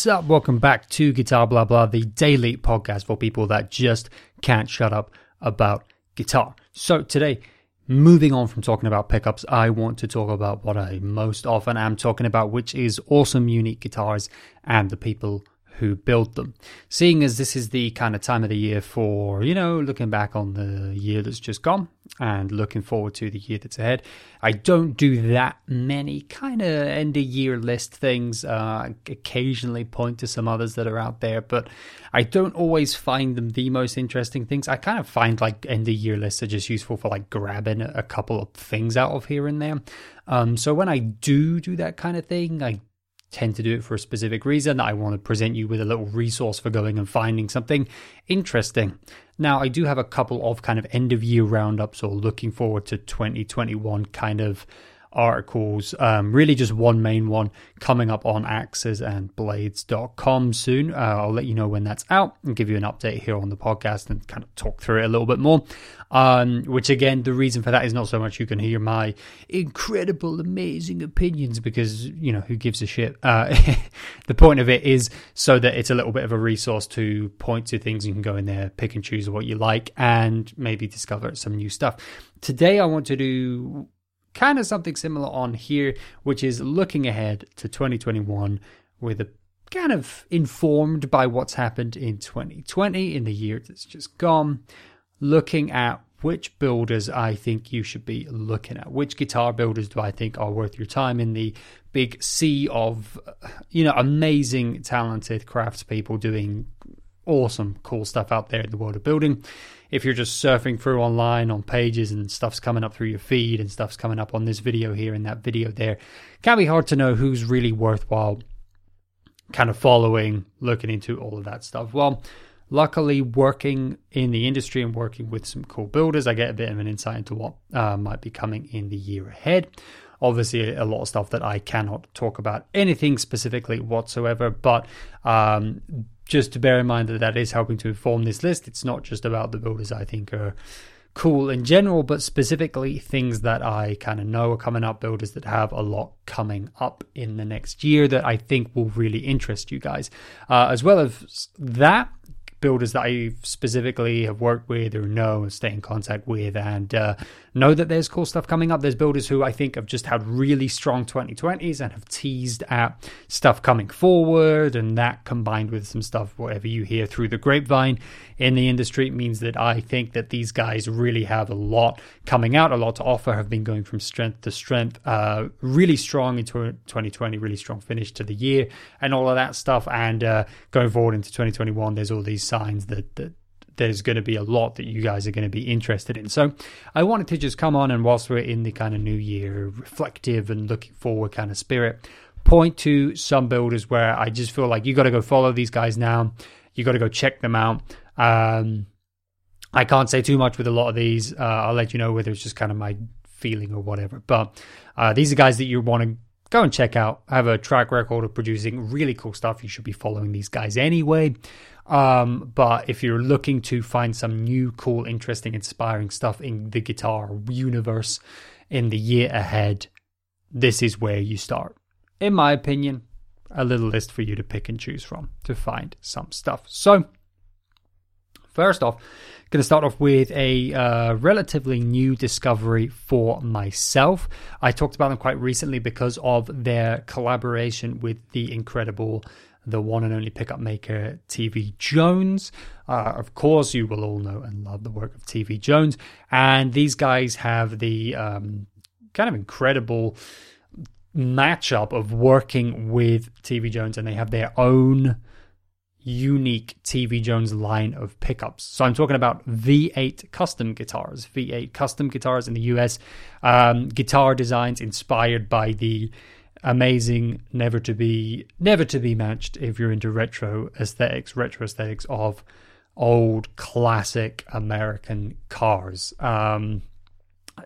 What's up? Welcome back to Guitar Blah Blah, the daily podcast for people that just can't shut up about guitar. So, today, moving on from talking about pickups, I want to talk about what I most often am talking about, which is awesome, unique guitars and the people who build them. Seeing as this is the kind of time of the year for, you know, looking back on the year that's just gone and looking forward to the year that's ahead. I don't do that many kind of end of year list things. Uh, occasionally point to some others that are out there, but I don't always find them the most interesting things. I kind of find like end of year lists are just useful for like grabbing a couple of things out of here and there. Um, so when I do do that kind of thing, I tend to do it for a specific reason. I want to present you with a little resource for going and finding something interesting. Now, I do have a couple of kind of end of year roundups or looking forward to 2021 kind of articles. Um, really, just one main one coming up on axes and blades.com soon. Uh, I'll let you know when that's out and give you an update here on the podcast and kind of talk through it a little bit more. Um, which, again, the reason for that is not so much you can hear my incredible, amazing opinions because, you know, who gives a shit? Uh, the point of it is so that it's a little bit of a resource to point to things. You can go in there, pick and choose what you like, and maybe discover some new stuff. Today, I want to do kind of something similar on here, which is looking ahead to 2021 with a kind of informed by what's happened in 2020 in the year that's just gone, looking at which builders I think you should be looking at. Which guitar builders do I think are worth your time in the big sea of, you know, amazing, talented craftspeople doing awesome, cool stuff out there in the world of building if you're just surfing through online on pages and stuff's coming up through your feed and stuff's coming up on this video here and that video there, can be hard to know who's really worthwhile kind of following, looking into all of that stuff. Well, luckily, working in the industry and working with some cool builders, I get a bit of an insight into what uh, might be coming in the year ahead. Obviously, a lot of stuff that I cannot talk about anything specifically whatsoever, but um, just to bear in mind that that is helping to inform this list. It's not just about the builders I think are cool in general, but specifically things that I kind of know are coming up, builders that have a lot coming up in the next year that I think will really interest you guys. Uh, as well as that, builders that I specifically have worked with or know and stay in contact with and uh, know that there's cool stuff coming up. There's builders who I think have just had really strong 2020s and have teased at stuff coming forward. And that combined with some stuff, whatever you hear through the grapevine in the industry, means that I think that these guys really have a lot coming out, a lot to offer, have been going from strength to strength, uh, really strong into 2020, really strong finish to the year and all of that stuff. And uh, going forward into 2021, there's all these signs that, that there's going to be a lot that you guys are going to be interested in. So I wanted to just come on and whilst we're in the kind of new year, reflective and looking forward kind of spirit, point to some builders where I just feel like you got to go follow these guys now. You got to go check them out. Um, I can't say too much with a lot of these. Uh, I'll let you know whether it's just kind of my feeling or whatever. But uh, these are guys that you want to go and check out. I Have a track record of producing really cool stuff. You should be following these guys anyway. Um, but if you're looking to find some new, cool, interesting, inspiring stuff in the guitar universe in the year ahead, this is where you start. In my opinion, a little list for you to pick and choose from to find some stuff. So, first off, going to start off with a uh, relatively new discovery for myself. I talked about them quite recently because of their collaboration with the incredible the one and only pickup maker TV Jones. Uh, of course, you will all know and love the work of TV Jones. And these guys have the um, kind of incredible matchup of working with TV Jones, and they have their own unique TV Jones line of pickups. So I'm talking about V8 custom guitars, V8 custom guitars in the US, um, guitar designs inspired by the amazing, never to be never to be matched if you're into retro aesthetics, retro aesthetics of old classic American cars. Um,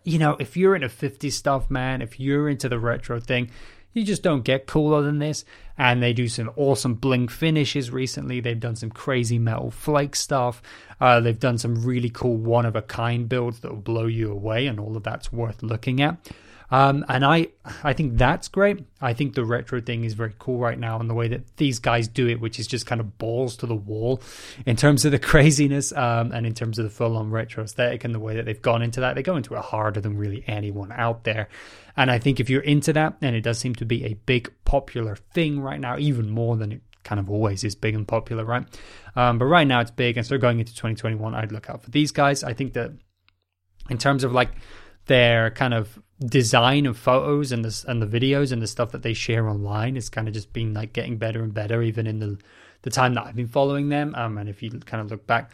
you know, if you're into 50s stuff, man, if you're into the retro thing, you just don't get cooler than this. And they do some awesome bling finishes recently. They've done some crazy metal flake stuff. Uh, they've done some really cool one of a kind builds that will blow you away, and all of that's worth looking at. Um, and I, I think that's great. I think the retro thing is very cool right now, and the way that these guys do it, which is just kind of balls to the wall, in terms of the craziness, um, and in terms of the full-on retro aesthetic, and the way that they've gone into that. They go into it harder than really anyone out there. And I think if you're into that, and it does seem to be a big popular thing right now, even more than it kind of always is big and popular, right? Um, but right now it's big, and so going into 2021, I'd look out for these guys. I think that in terms of like their kind of design of photos and the and the videos and the stuff that they share online is kind of just been like getting better and better, even in the the time that I've been following them. Um, and if you kind of look back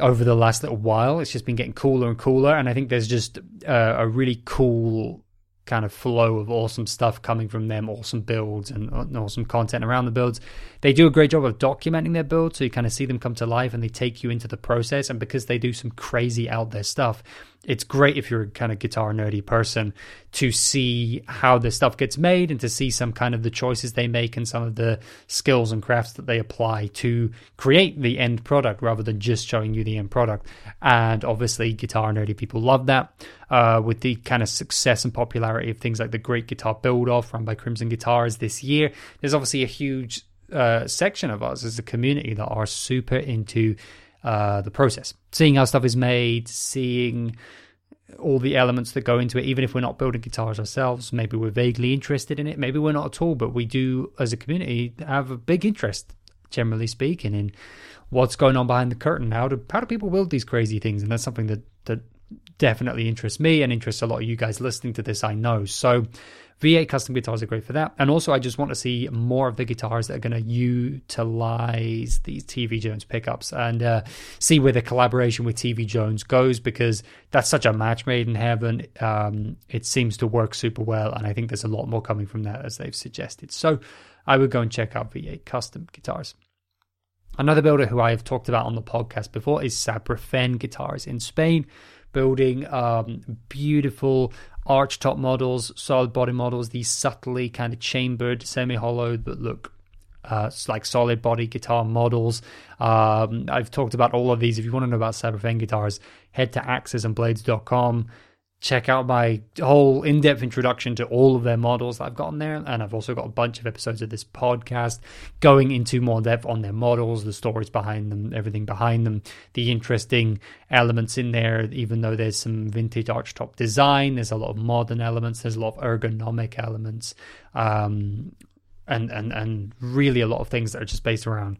over the last little while, it's just been getting cooler and cooler. And I think there's just uh, a really cool kind of flow of awesome stuff coming from them, awesome builds and awesome content around the builds. They do a great job of documenting their builds, so you kind of see them come to life and they take you into the process. And because they do some crazy out there stuff, it's great if you're a kind of guitar nerdy person to see how this stuff gets made and to see some kind of the choices they make and some of the skills and crafts that they apply to create the end product rather than just showing you the end product. And obviously, guitar nerdy people love that. Uh, with the kind of success and popularity of things like the Great Guitar Build Off run by Crimson Guitars this year, there's obviously a huge uh, section of us as a community that are super into uh, the process, seeing how stuff is made, seeing all the elements that go into it, even if we're not building guitars ourselves. Maybe we're vaguely interested in it, maybe we're not at all, but we do, as a community, have a big interest, generally speaking, in what's going on behind the curtain. How do how do people build these crazy things? And that's something that that definitely interests me and interests a lot of you guys listening to this. I know so. V8 custom guitars are great for that. And also, I just want to see more of the guitars that are going to utilize these TV Jones pickups and uh, see where the collaboration with TV Jones goes because that's such a match made in heaven. Um, it seems to work super well. And I think there's a lot more coming from that as they've suggested. So I would go and check out V8 custom guitars. Another builder who I have talked about on the podcast before is Sabrafen Guitars in Spain, building um, beautiful arch top models, solid body models, these subtly kind of chambered, semi hollowed, but look uh, like solid body guitar models. Um, I've talked about all of these. If you want to know about Sabrafen guitars, head to axesandblades.com check out my whole in-depth introduction to all of their models that I've got on there, and I've also got a bunch of episodes of this podcast going into more depth on their models, the stories behind them, everything behind them, the interesting elements in there. Even though there's some vintage archtop design, there's a lot of modern elements, there's a lot of ergonomic elements, um, and and and really a lot of things that are just based around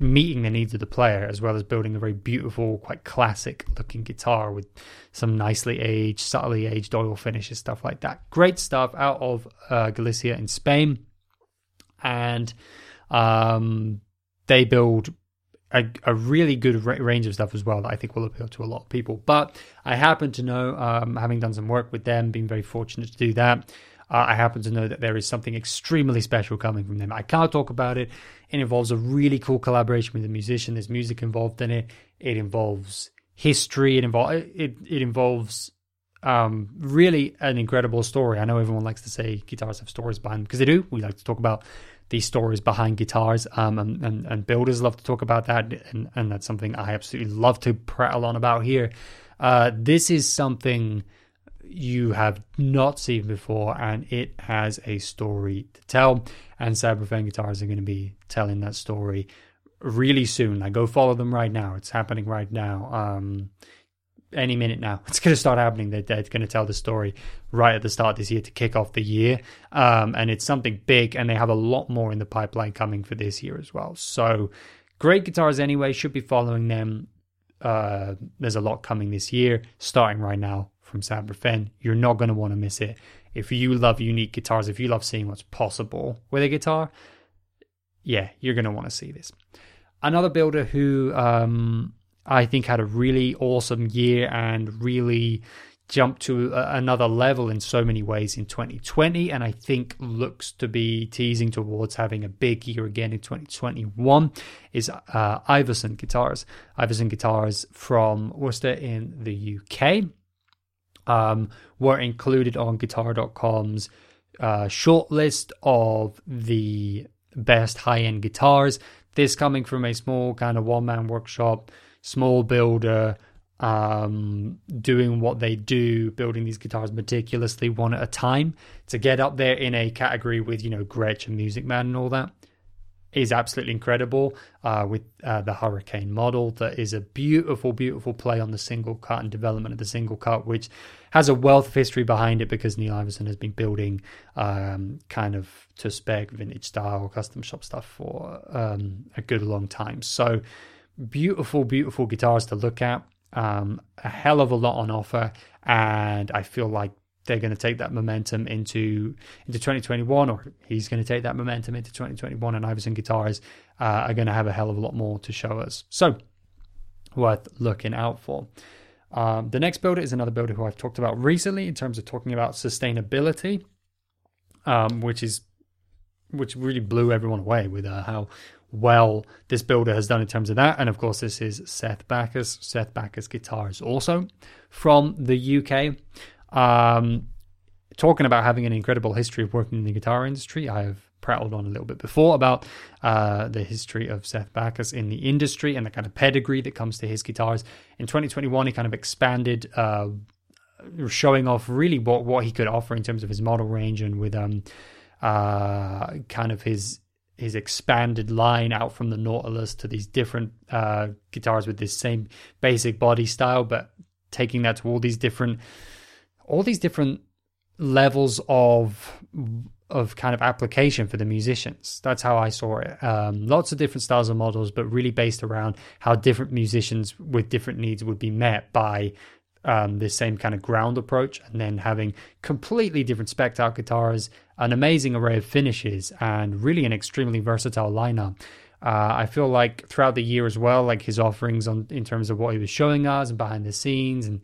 meeting the needs of the player as well as building a very beautiful, quite classic looking guitar with some nicely aged, subtly aged oil finishes, stuff like that. Great stuff out of uh, Galicia in Spain. And um, they build a, a, really good range of stuff as well that I think will appeal to a lot of people. But I happen to know, um, having done some work with them, being very fortunate to do that, uh, I happen to know that there is something extremely special coming from them. I can't talk about it. It involves a really cool collaboration with a musician. There's music involved in it. It involves history. It involves it. It involves um, really an incredible story. I know everyone likes to say guitars have stories behind because they do. We like to talk about these stories behind guitars, um, and, and, and builders love to talk about that, and, and that's something I absolutely love to prattle on about here. Uh, this is something you have not seen before, and it has a story to tell. And Sabrafen Guitars are going to be telling that story really soon. Like, go follow them right now. It's happening right now. Um, any minute now, it's going to start happening. They're, they're going to tell the story right at the start this year to kick off the year. Um, and it's something big, and they have a lot more in the pipeline coming for this year as well. So, great guitars anyway. Should be following them. Uh, there's a lot coming this year, starting right now from Sabrafen. You're not going to want to miss it. If you love unique guitars, if you love seeing what's possible with a guitar, yeah, you're going to want to see this. Another builder who um, I think had a really awesome year and really jumped to a, another level in so many ways in 2020, and I think looks to be teasing towards having a big year again in 2021 is uh, Iverson Guitars. Iverson Guitars from Worcester in the UK um, were included on Guitar.com's uh, shortlist of the best high end guitars. This coming from a small kind of one man workshop, small builder, um, doing what they do, building these guitars meticulously one at a time to get up there in a category with, you know, Gretsch and Music Man and all that is absolutely incredible uh, with uh, the Hurricane model. That is a beautiful, beautiful play on the single cut and development of the single cut, which has a wealth of history behind it because Neil Iverson has been building um, kind of to spec vintage style custom shop stuff for um, a good long time. So beautiful, beautiful guitars to look at. Um, a hell of a lot on offer, and I feel like they're going to take that momentum into into 2021, or he's going to take that momentum into 2021, and Iverson Guitars uh, are going to have a hell of a lot more to show us. So, worth looking out for. Um, the next builder is another builder who I've talked about recently in terms of talking about sustainability, um, which is which really blew everyone away with uh, how well this builder has done in terms of that. And of course, this is Seth Baccus. Seth Baccus Guitars also from the UK. Um, talking about having an incredible history of working in the guitar industry, I have prattled on a little bit before about uh, the history of Seth Baccus in the industry and the kind of pedigree that comes to his guitars. In 2021, he kind of expanded, uh, showing off really what, what he could offer in terms of his model range and with um, uh, kind of his his expanded line out from the Nautilus to these different uh, guitars with this same basic body style, but taking that to all these different all these different levels of of kind of application for the musicians. That's how I saw it. Um, lots of different styles of models, but really based around how different musicians with different needs would be met by um, this same kind of ground approach, and then having completely different spec out guitars, an amazing array of finishes, and really an extremely versatile lineup. Uh, I feel like throughout the year as well, like his offerings on in terms of what he was showing us and behind the scenes and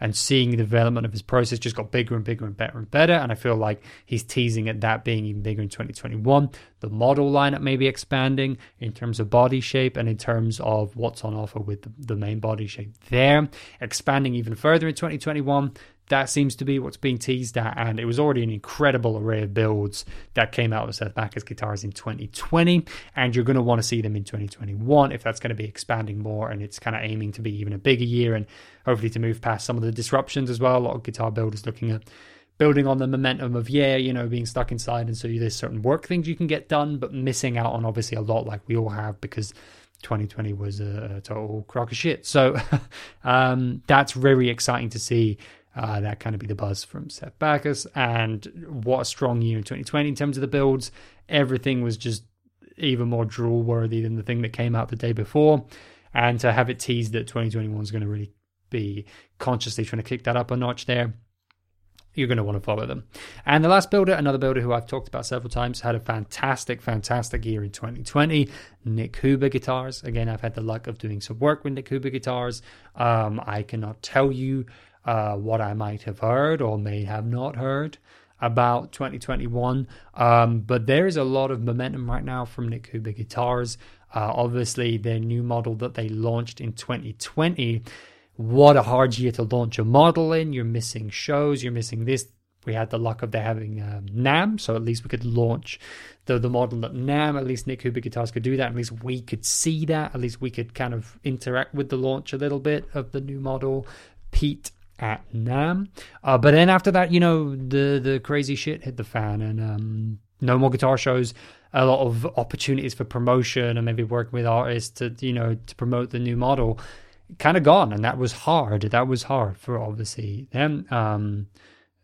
and seeing the development of his process just got bigger and bigger and better and better. And I feel like he's teasing at that being even bigger in 2021. The model lineup may be expanding in terms of body shape and in terms of what's on offer with the, main body shape there, expanding even further in 2021 that seems to be what's being teased at. And it was already an incredible array of builds that came out of Seth Baccus guitars in 2020. And you're going to want to see them in 2021 if that's going to be expanding more and it's kind of aiming to be even a bigger year and hopefully to move past some of the disruptions as well. A lot of guitar builders looking at building on the momentum of yeah you know being stuck inside and so there's certain work things you can get done but missing out on obviously a lot like we all have because 2020 was a, a total crock of shit so um, that's very exciting to see uh, that kind of be the buzz from Seth Baccus. And what a strong year in 2020 in terms of the builds. Everything was just even more drool worthy than the thing that came out the day before. And to have it teased that 2021 is going to really be consciously trying to kick that up a notch there, you're going to want to follow them. And the last builder, another builder who I've talked about several times, had a fantastic, fantastic year in 2020. Nik Huber guitars. Again, I've had the luck of doing some work with Nik Huber guitars. Um, I cannot tell you uh, what I might have heard or may have not heard about 2021. Um, but there is a lot of momentum right now from Nik Huber Guitars. Uh, obviously, their new model that they launched in 2020. What a hard year to launch a model in. You're missing shows, you're missing this. We had the luck of there having um, NAMM, so at least we could launch the, the model at NAMM. At least Nik Huber Guitars could do that. At least we could see that. At least we could kind of interact with the launch a little bit of the new model. Piet at NAMM. Uh, but then after that, you know, the the crazy shit hit the fan, and um, no more guitar shows. A lot of opportunities for promotion and maybe working with artists to you know to promote the new model, kind of gone, and that was hard. That was hard for obviously them. Um,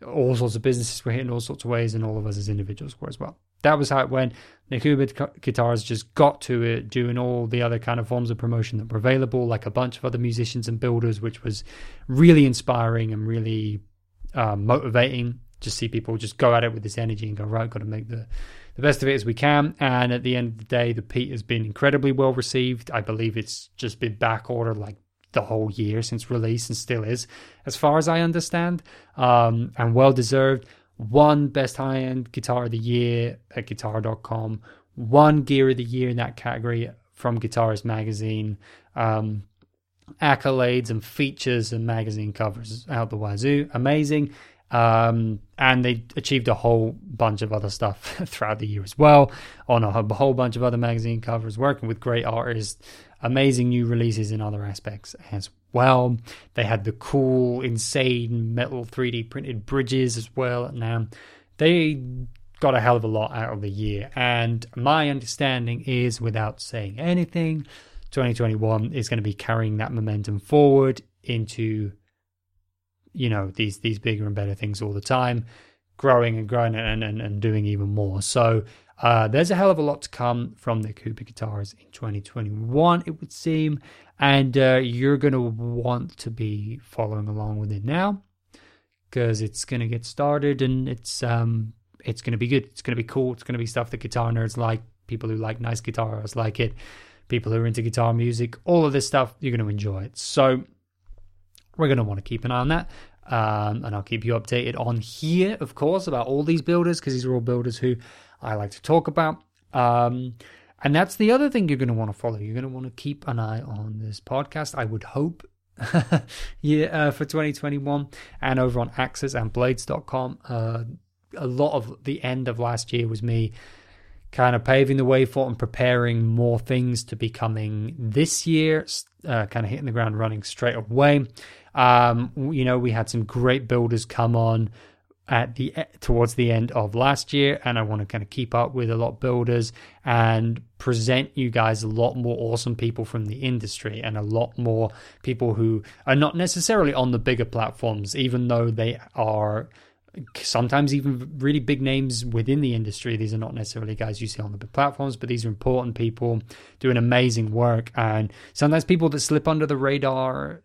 all sorts of businesses were hit in all sorts of ways, and all of us as individuals were as well that was how it went. Guitars just got to it, doing all the other kind of forms of promotion that were available, like a bunch of other musicians and builders, which was really inspiring and really um, motivating. Just see people just go at it with this energy and go, right, got to make the, the best of it as we can. And at the end of the day, the Piet has been incredibly well received. I believe it's just been back ordered like the whole year since release and still is, as far as I understand, um, and well deserved one best high end guitar of the year at guitar.com, one gear of the year in that category from Guitarist Magazine, um, accolades and features and magazine covers out the wazoo. Amazing. Um, and they achieved a whole bunch of other stuff throughout the year as well on a whole bunch of other magazine covers, working with great artists, amazing new releases in other aspects as well. They had the cool, insane metal 3D printed bridges as well. Now, they got a hell of a lot out of the year. And my understanding is, without saying anything, 2021 is going to be carrying that momentum forward into you know these these bigger and better things all the time growing and growing and and, and doing even more so uh, there's a hell of a lot to come from the Cooper guitars in 2021, it would seem, and uh, you're going to want to be following along with it now because it's going to get started and it's um it's going to be good. It's going to be cool. It's going to be stuff that guitar nerds like, people who like nice guitars like it, people who are into guitar music, all of this stuff. You're going to enjoy it. So we're going to want to keep an eye on that. Um, and I'll keep you updated on here, of course, about all these builders because these are all builders who I like to talk about. Um, and that's the other thing you're going to want to follow. You're going to want to keep an eye on this podcast. I would hope yeah, uh, for 2021 and over on axesandblades.com. Uh, a lot of the end of last year was me kind of paving the way for and preparing more things to be coming this year, uh, kind of hitting the ground running straight away. Um, you know, we had some great builders come on at the towards the end of last year and I want to kind of keep up with a lot of builders and present you guys a lot more awesome people from the industry and a lot more people who are not necessarily on the bigger platforms even though they are sometimes even really big names within the industry. These are not necessarily guys you see on the big platforms, but these are important people doing amazing work. And sometimes people that slip under the radar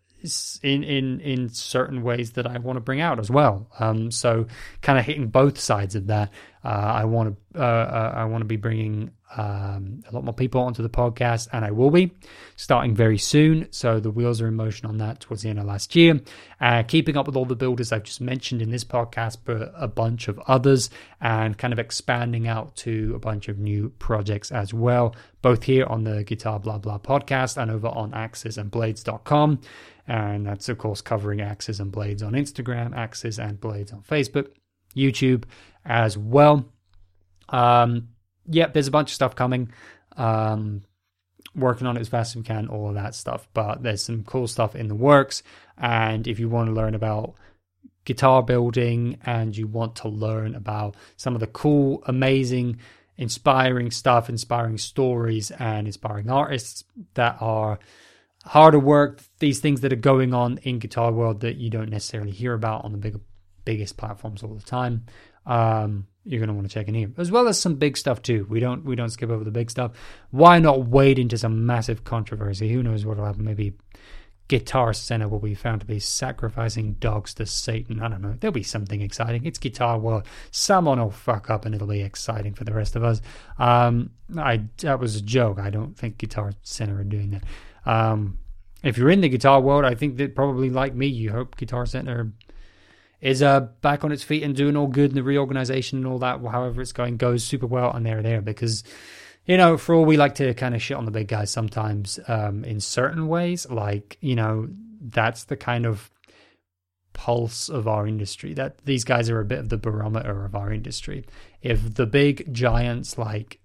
in in in certain ways that I want to bring out as well. Um, so kind of hitting both sides of that. Uh, I want to uh, uh, I want to be bringing um, a lot more people onto the podcast, and I will be starting very soon. So the wheels are in motion on that towards the end of last year. Uh, keeping up with all the builders I've just mentioned in this podcast, but a bunch of others, and kind of expanding out to a bunch of new projects as well, both here on the Guitar Blah Blah podcast and over on Axes and axesandblades.com. And that's, of course, covering axes and blades on Instagram, axes and blades on Facebook, YouTube as well. Um, yep, yeah, there's a bunch of stuff coming. Um, working on it as fast as we can, all of that stuff. But there's some cool stuff in the works. And if you want to learn about guitar building and you want to learn about some of the cool, amazing, inspiring stuff, inspiring stories, and inspiring artists that are harder work, these things that are going on in guitar world that you don't necessarily hear about on the big, biggest platforms all the time. Um, you're going to want to check in here, as well as some big stuff too. We don't we don't skip over the big stuff. Why not wade into some massive controversy? Who knows what will happen? Maybe Guitar Center will be found to be sacrificing dogs to Satan. I don't know. There'll be something exciting. It's Guitar World. Someone will fuck up, and it'll be exciting for the rest of us. Um, I that was a joke. I don't think Guitar Center are doing that. Um, if you're in the guitar world, I think that probably like me, you hope Guitar Center is uh, back on its feet and doing all good and the reorganization and all that, however it's going, goes super well and they're there because, you know, for all we like to kind of shit on the big guys sometimes um, in certain ways, like, you know, that's the kind of pulse of our industry that these guys are a bit of the barometer of our industry. If the big giants like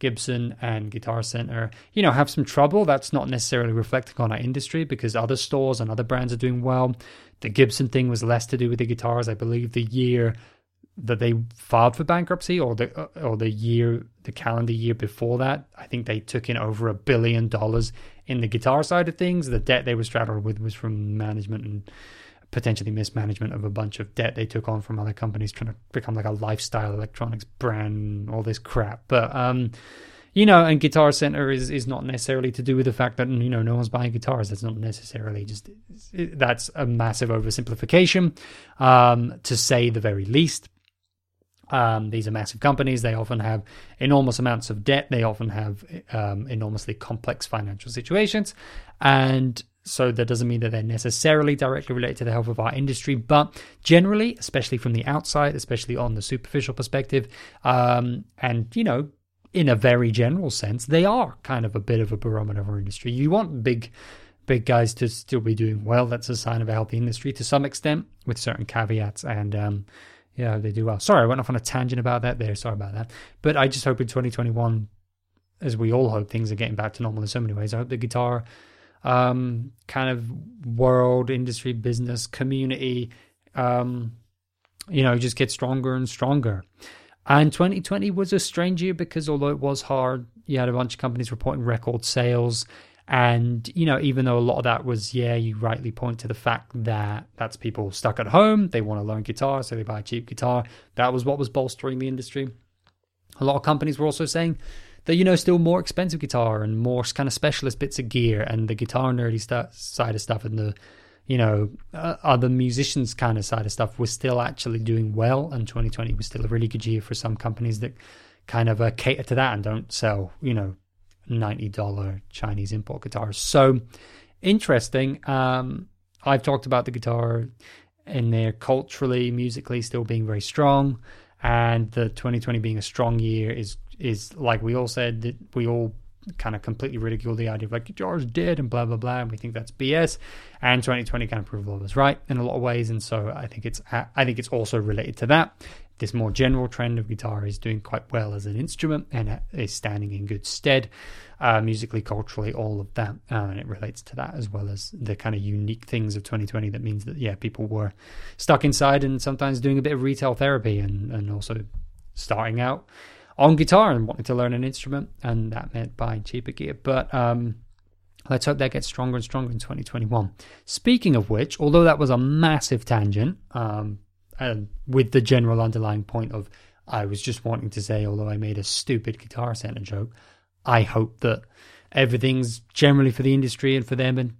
Gibson and Guitar Center, you know, have some trouble. That's not necessarily reflecting on our industry because other stores and other brands are doing well. The Gibson thing was less to do with the guitars. I believe the year that they filed for bankruptcy or the uh, or the year the calendar year before that, I think they took in over a billion dollars in the guitar side of things. The debt they were straddled with was from management and potentially mismanagement of a bunch of debt they took on from other companies trying to become like a lifestyle electronics brand, all this crap. But um you know, and Guitar Center is is not necessarily to do with the fact that you know no one's buying guitars. That's not necessarily just that's a massive oversimplification, um, to say the very least. Um, these are massive companies. They often have enormous amounts of debt. They often have um, enormously complex financial situations, and so that doesn't mean that they're necessarily directly related to the health of our industry, but generally, especially from the outside, especially on the superficial perspective, um, and you know, in a very general sense, they are kind of a bit of a barometer of our industry. You want big, big guys to still be doing well. That's a sign of a healthy industry to some extent, with certain caveats. And um, yeah, they do well. Sorry, I went off on a tangent about that there. Sorry about that. But I just hope in 2021, as we all hope, things are getting back to normal in so many ways. I hope the guitar um, kind of world, industry, business, community, um, you know, just get stronger and stronger. And 2020 was a strange year because although it was hard, you had a bunch of companies reporting record sales. And, you know, even though a lot of that was, yeah, you rightly point to the fact that that's people stuck at home, they want to learn guitar, so they buy a cheap guitar. That was what was bolstering the industry. A lot of companies were also saying that, you know, still more expensive guitar and more kind of specialist bits of gear and the guitar nerdy st- side of stuff and the, you know, uh, other musicians kind of side of stuff was still actually doing well. And 2020 was still a really good year for some companies that kind of uh, cater to that and don't sell, you know, $90 Chinese import guitars. So interesting. Um, I've talked about the guitar in there culturally, musically, still being very strong. And the 2020 being a strong year is is like we all said that we all kind of completely ridicule the idea of like guitar's dead and blah blah blah, and we think that's BS. And 2020 kind of proved all us right in a lot of ways, and so I think it's I think it's also related to that this more general trend of guitar is doing quite well as an instrument and is standing in good stead uh, musically, culturally, all of that. Uh, and it relates to that as well as the kind of unique things of 2020 that means that, yeah, people were stuck inside and sometimes doing a bit of retail therapy and, and also starting out on guitar and wanting to learn an instrument. And that meant buying cheaper gear. But, um, Let's hope that gets stronger and stronger in 2021. Speaking of which, although that was a massive tangent, um, and with the general underlying point of I was just wanting to say, although I made a stupid guitar center joke, I hope that everything's generally for the industry and for them and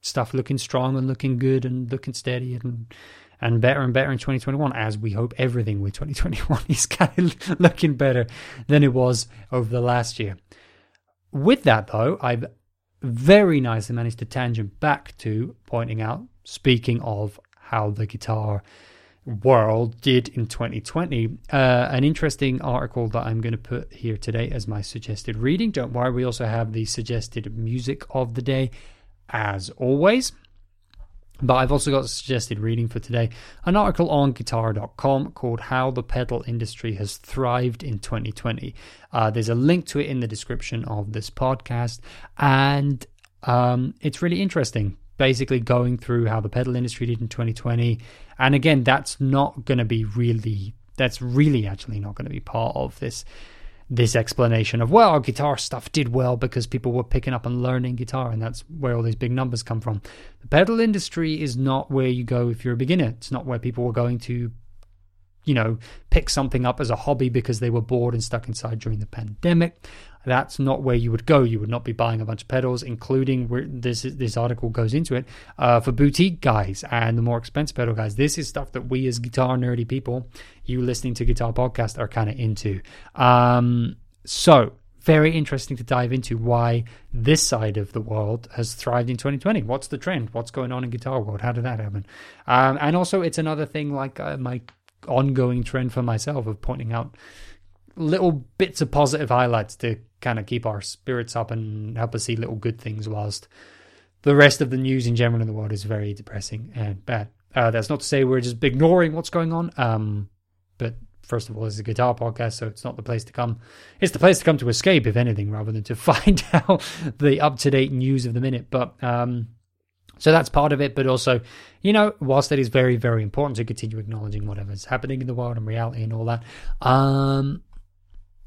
stuff looking strong and looking good and looking steady and and better and better in 2021 as we hope everything with 2021 is kind of looking better than it was over the last year. With that though, I've very nicely managed to tangent back to pointing out, speaking of how the guitar world did in 2020. Uh, an interesting article that I'm going to put here today as my suggested reading. Don't worry, we also have the suggested music of the day as always. But I've also got suggested reading for today an article on guitar.com called How the Pedal Industry Has Thrived in 2020. Uh, there's a link to it in the description of this podcast, and um, it's really interesting basically going through how the pedal industry did in 2020. And again, that's not going to be really, that's really actually not going to be part of this this explanation of well guitar stuff did well because people were picking up and learning guitar and that's where all these big numbers come from. The pedal industry is not where you go if you're a beginner. It's not where people were going to you know pick something up as a hobby because they were bored and stuck inside during the pandemic that's not where you would go. You would not be buying a bunch of pedals, including where this this article goes into it uh, for boutique guys and the more expensive pedal guys. This is stuff that we as guitar nerdy people, you listening to guitar podcast, are kind of into. Um, so very interesting to dive into why this side of the world has thrived in 2020. What's the trend? What's going on in guitar world? How did that happen? Um, and also, it's another thing like uh, my ongoing trend for myself of pointing out little bits of positive highlights to kind of keep our spirits up and help us see little good things whilst the rest of the news in general in the world is very depressing and bad. Uh, that's not to say we're just ignoring what's going on. Um, but first of all, it's a guitar podcast, so it's not the place to come. It's the place to come to escape, if anything, rather than to find out the up to date news of the minute. But um, so that's part of it. But also, you know, whilst it is very, very important to continue acknowledging whatever's happening in the world and reality and all that, um,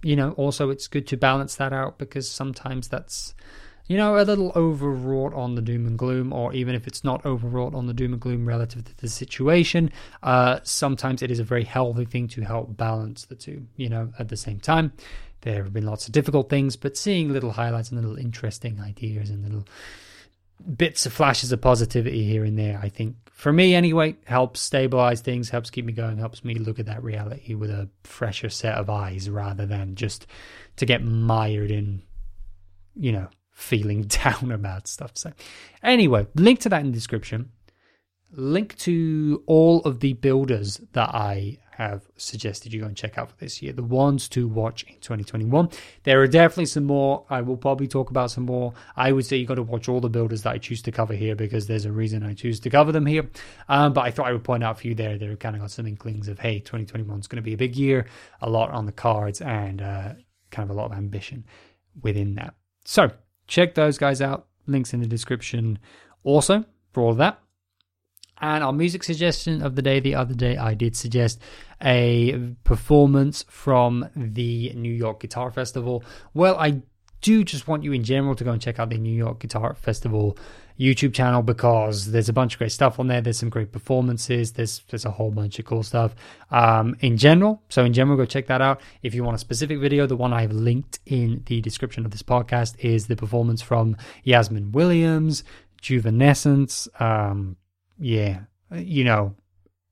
you know, also it's good to balance that out because sometimes that's, you know, a little overwrought on the doom and gloom, or even if it's not overwrought on the doom and gloom relative to the situation, uh, sometimes it is a very healthy thing to help balance the two, you know, at the same time. There have been lots of difficult things, but seeing little highlights and little interesting ideas and little bits of flashes of positivity here and there, I think, for me anyway, helps stabilize things, helps keep me going, helps me look at that reality with a fresher set of eyes rather than just to get mired in, you know, feeling down about stuff. So, anyway, link to that in the description. Link to all of the builders that I have suggested you go and check out for this year. The ones to watch in 2021. There are definitely some more. I will probably talk about some more. I would say you got to watch all the builders that I choose to cover here because there's a reason I choose to cover them here. Um, but I thought I would point out a few there that have kind of got some inklings of, hey, 2021 is going to be a big year, a lot on the cards, and uh, kind of a lot of ambition within that. So check those guys out Links in the description also for all of that. And our music suggestion of the day, the other day, I did suggest a performance from the New York Guitar Festival. Well, I do just want you in general to go and check out the New York Guitar Festival YouTube channel because there's a bunch of great stuff on there. There's some great performances. There's there's a whole bunch of cool stuff um, in general. So in general, go check that out. If you want a specific video, the one I've linked in the description of this podcast is the performance from Yasmin Williams, Juvenescence. Um, yeah, you know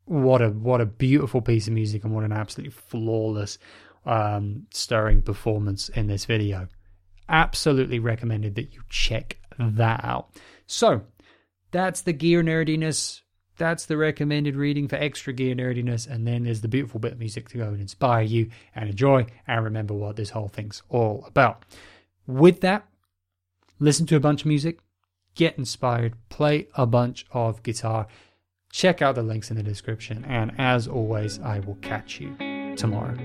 what a what a beautiful piece of music and what an absolutely flawless, um, stirring performance in this video absolutely recommended that you check that out. So, that's the gear nerdiness. That's the recommended reading for extra gear nerdiness. And then there's the beautiful bit of music to go and inspire you and enjoy and remember what this whole thing's all about. With that, listen to a bunch of music, get inspired, play a bunch of guitar. Check out the links in the description. And as always, I will catch you tomorrow.